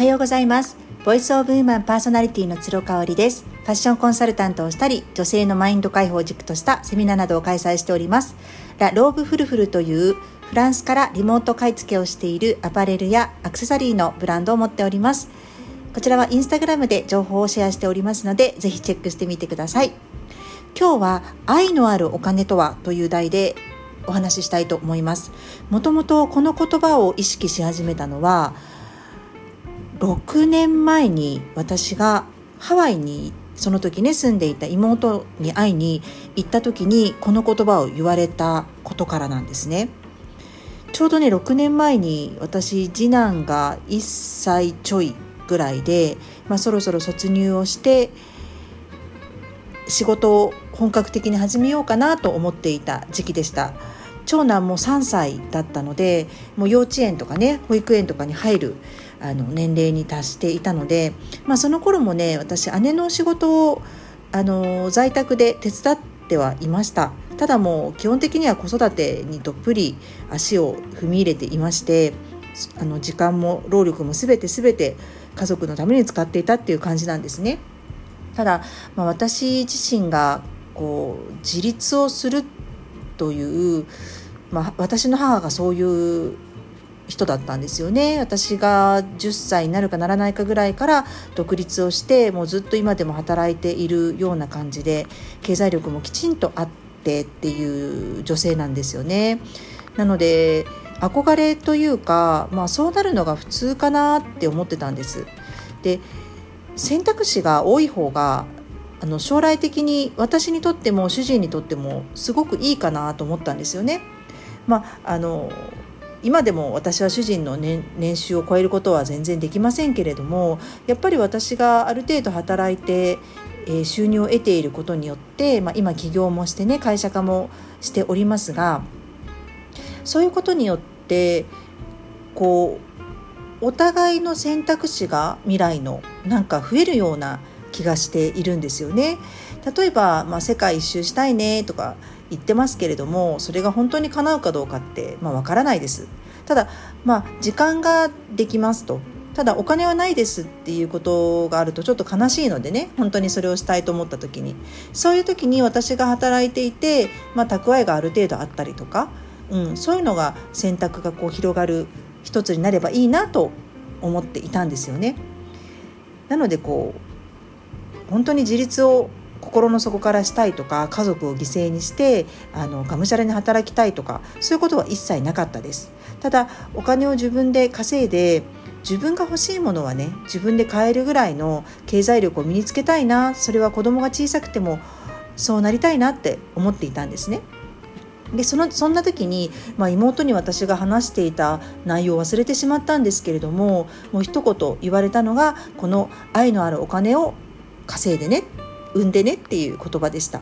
はようございます。ボイスオブウーマンパーソナリティの鶴香織です。ファッションコンサルタントをしたり女性のマインド解放軸としたセミナーなどを開催しております。ラ・ローブフルフルというフランスからリモート買い付けをしているアパレルやアクセサリーのブランドを持っております。こちらはインスタグラムで情報をシェアしておりますのでぜひチェックしてみてください。今日は愛のあるお金とはという題でお話ししたいと思います。もともとこの言葉を意識し始めたのは6年前に私がハワイにその時ね住んでいた妹に会いに行った時にこの言葉を言われたことからなんですね。ちょうどね6年前に私次男が1歳ちょいぐらいで、まあ、そろそろ卒入をして仕事を本格的に始めようかなと思っていた時期でした。長男も3歳だったのでもう幼稚園とかね保育園とかに入るあの年齢に達していたので、まあ、その頃もね私姉の仕事をあの在宅で手伝ってはいましたただもう基本的には子育てにどっぷり足を踏み入れていましてあの時間も労力も全て全て家族のために使っていたっていう感じなんですね。ただ、まあ、私自身がこう自立をするという、まあ、私の母がそういう人だったんですよね私が10歳になるかならないかぐらいから独立をしてもうずっと今でも働いているような感じで経済力もきちんとあってっていう女性なんですよね。なので憧れというか、まあ、そうなるのが普通かなって思ってたんです。で選択肢が多い方があの将来的に私にとっても主人にとってもすごくいいかなと思ったんですよね。まあ、あの今でも私は主人の年年収を超えることは全然できませんけれどもやっぱり私がある程度働いて、えー、収入を得ていることによって、まあ、今起業もしてね会社化もしておりますがそういうことによってこうお互いの選択肢が未来のなんか増えるような気がしているんですよね。例えば、まあ、世界一周したいねとか言ってますけれどもそれが本当に叶うかどうかって、まあ、分からないです。ただ、まあ、時間ができますとただお金はないですっていうことがあるとちょっと悲しいのでね本当にそれをしたいと思った時にそういう時に私が働いていて、まあ、蓄えがある程度あったりとかうん、そういうのが選択がこう広がる一つになればいいなと思っていたんですよね。なのでこう本当に自立を心の底からしたいとか家族を犠牲にしてあのがむしゃらに働きたいとかそういうことは一切なかったですただお金を自分で稼いで自分が欲しいものはね自分で買えるぐらいの経済力を身につけたいなそれは子供が小さくてもそうなりたいなって思っていたんですね。でそのそんな時に、まあ、妹に私が話していた内容を忘れてしまったんですけれどももう一言言われたのがこの「愛のあるお金を稼いでね産んでね」っていう言葉でした。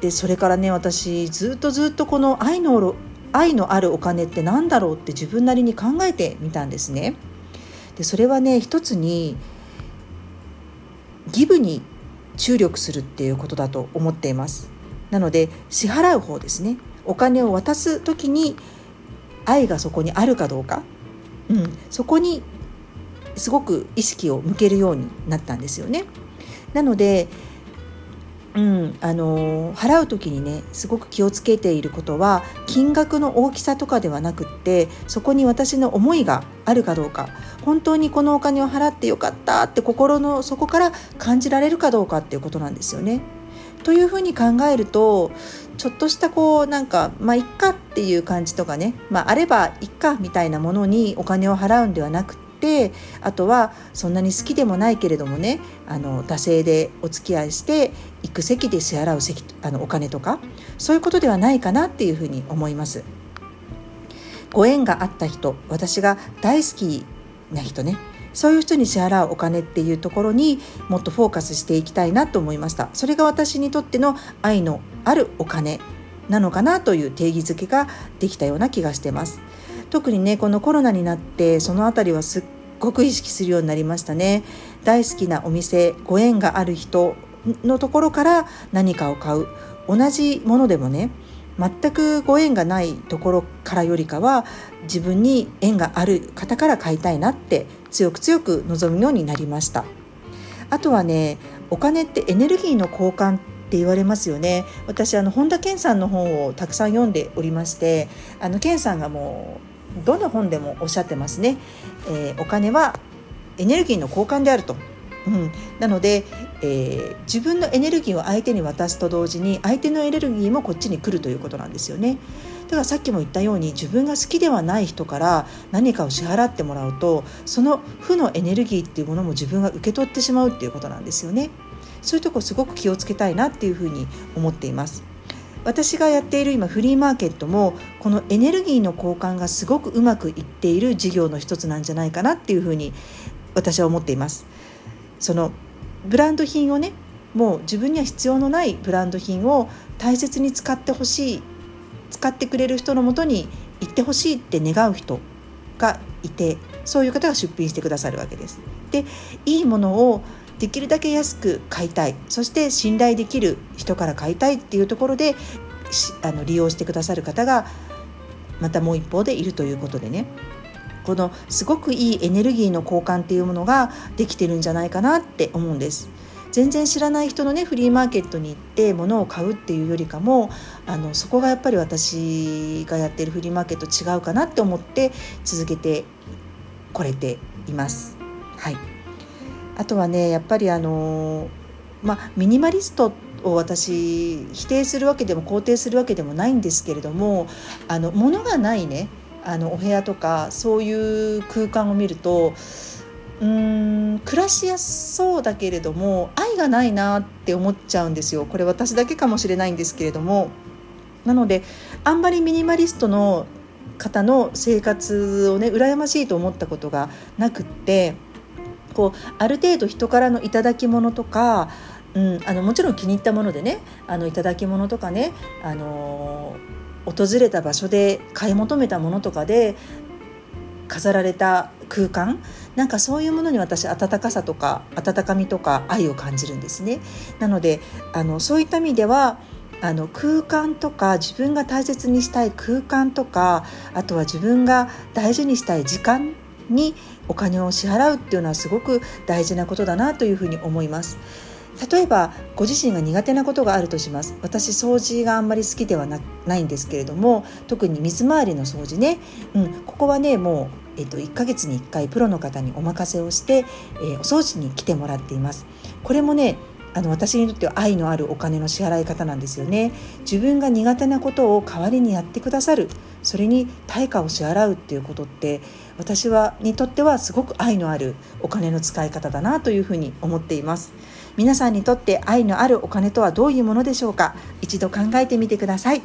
でそれからね私ずっとずっとこの愛の愛のあるお金って何だろうって自分なりに考えてみたんですね。でそれはね一つにギブに注力するっていうことだと思っています。なので支払う方ですねお金を渡す時に愛がそこにあるかどうか、うん、そこにすごく意識を向けるようになったんですよね。なので、うん、あの払う時にねすごく気をつけていることは金額の大きさとかではなくってそこに私の思いがあるかどうか本当にこのお金を払ってよかったって心の底から感じられるかどうかっていうことなんですよね。というふうに考えるとちょっとしたこうなんかまあいっかっていう感じとかね、まあ、あればいっかみたいなものにお金を払うんではなくててあとはそんなに好きでもないけれどもねあの惰性でお付き合いして行く席で支払う席あのお金とかそういうことではないかなっていうふうに思います。ご縁があった人私が大好きな人ねそういう人に支払うお金っていうところにもっとフォーカスしていきたいなと思いましたそれが私にとっての愛のあるお金なのかなという定義づけができたような気がしてます特にねこのコロナになってその辺りはすっごく意識するようになりましたね。大好きなお店ご縁がある人のところから何かを買う。同じものでもね全くご縁がないところからよりかは自分に縁がある方から買いたいなって強く強く望むようになりました。あとはねお金ってエネルギーの交換って言われますよね。私あの本田健さんの本をたくさん読んでおりましてあの健さんがもうどの本でもおっしゃってますね、えー、お金はエネルギーの交換であるとうん、なので、えー、自分のエネルギーを相手に渡すと同時に相手のエネルギーもこっちに来るということなんですよね。だからさっきも言ったように自分が好きではない人から何かを支払ってもらうとその負のエネルギーっていうものも自分が受け取ってしまうっていうことなんですよね。そういうとこすごく気をつけたいなっていうふうに思っています。私がやっている今フリーマーケットもこのエネルギーの交換がすごくうまくいっている事業の一つなんじゃないかなっていうふうに私は思っています。そのブランド品をねもう自分には必要のないブランド品を大切に使ってほしい使ってくれる人のもとに行ってほしいって願う人がいてそういう方が出品してくださるわけです。でいいものをできるだけ安く買いたいそして信頼できる人から買いたいっていうところであの利用してくださる方がまたもう一方でいるということでねこのすごくいいエネルギーの交換っていうものができてるんじゃないかなって思うんです。全然知らない人のねフリーマーケットに行って物を買うっていうよりかもあのそこがやっぱり私がやってるフリーマーケット違うかなって思って続けてこれています。はい、あとはねやっぱりあのまあミニマリストを私否定するわけでも肯定するわけでもないんですけれどもあの物がないねあのお部屋とかそういう空間を見るとうーん暮らしやすそうだけれども愛がないなって思っちゃうんですよ。これ私だけかもしれないんですけれども。なのであんまりミニマリストの方の生活をね羨ましいと思ったことがなくってこうある程度人からの頂き物とか、うん、あのもちろん気に入ったものでねあの頂き物とかね、あの訪れた場所で買い求めたものとかで飾られた空間なんかそういうものに私温かさとか温かみとか愛を感じるんですね。なのであのそういった意味ではあの空間とか自分が大切にしたい空間とかあとは自分が大事にしたい時間にお金を支払うっていうのはすごく大事なことだなというふうに思います。例えばご自身が苦手なことがあるとします。私掃除があんまり好きではないんですけれども特に水回りの掃除ね、うん、ここはねもう、えっと、1ヶ月に1回プロの方にお任せをして、えー、お掃除に来てもらっています。これもねあの私にとっては愛のあるお金の支払い方なんですよね。自分が苦手なことを代わりにやってくださる。それに対価を支払うっていうことって私はにとってはすごく愛のあるお金の使い方だなというふうに思っています。皆さんにとって愛のあるお金とはどういうものでしょうか？一度考えてみてください。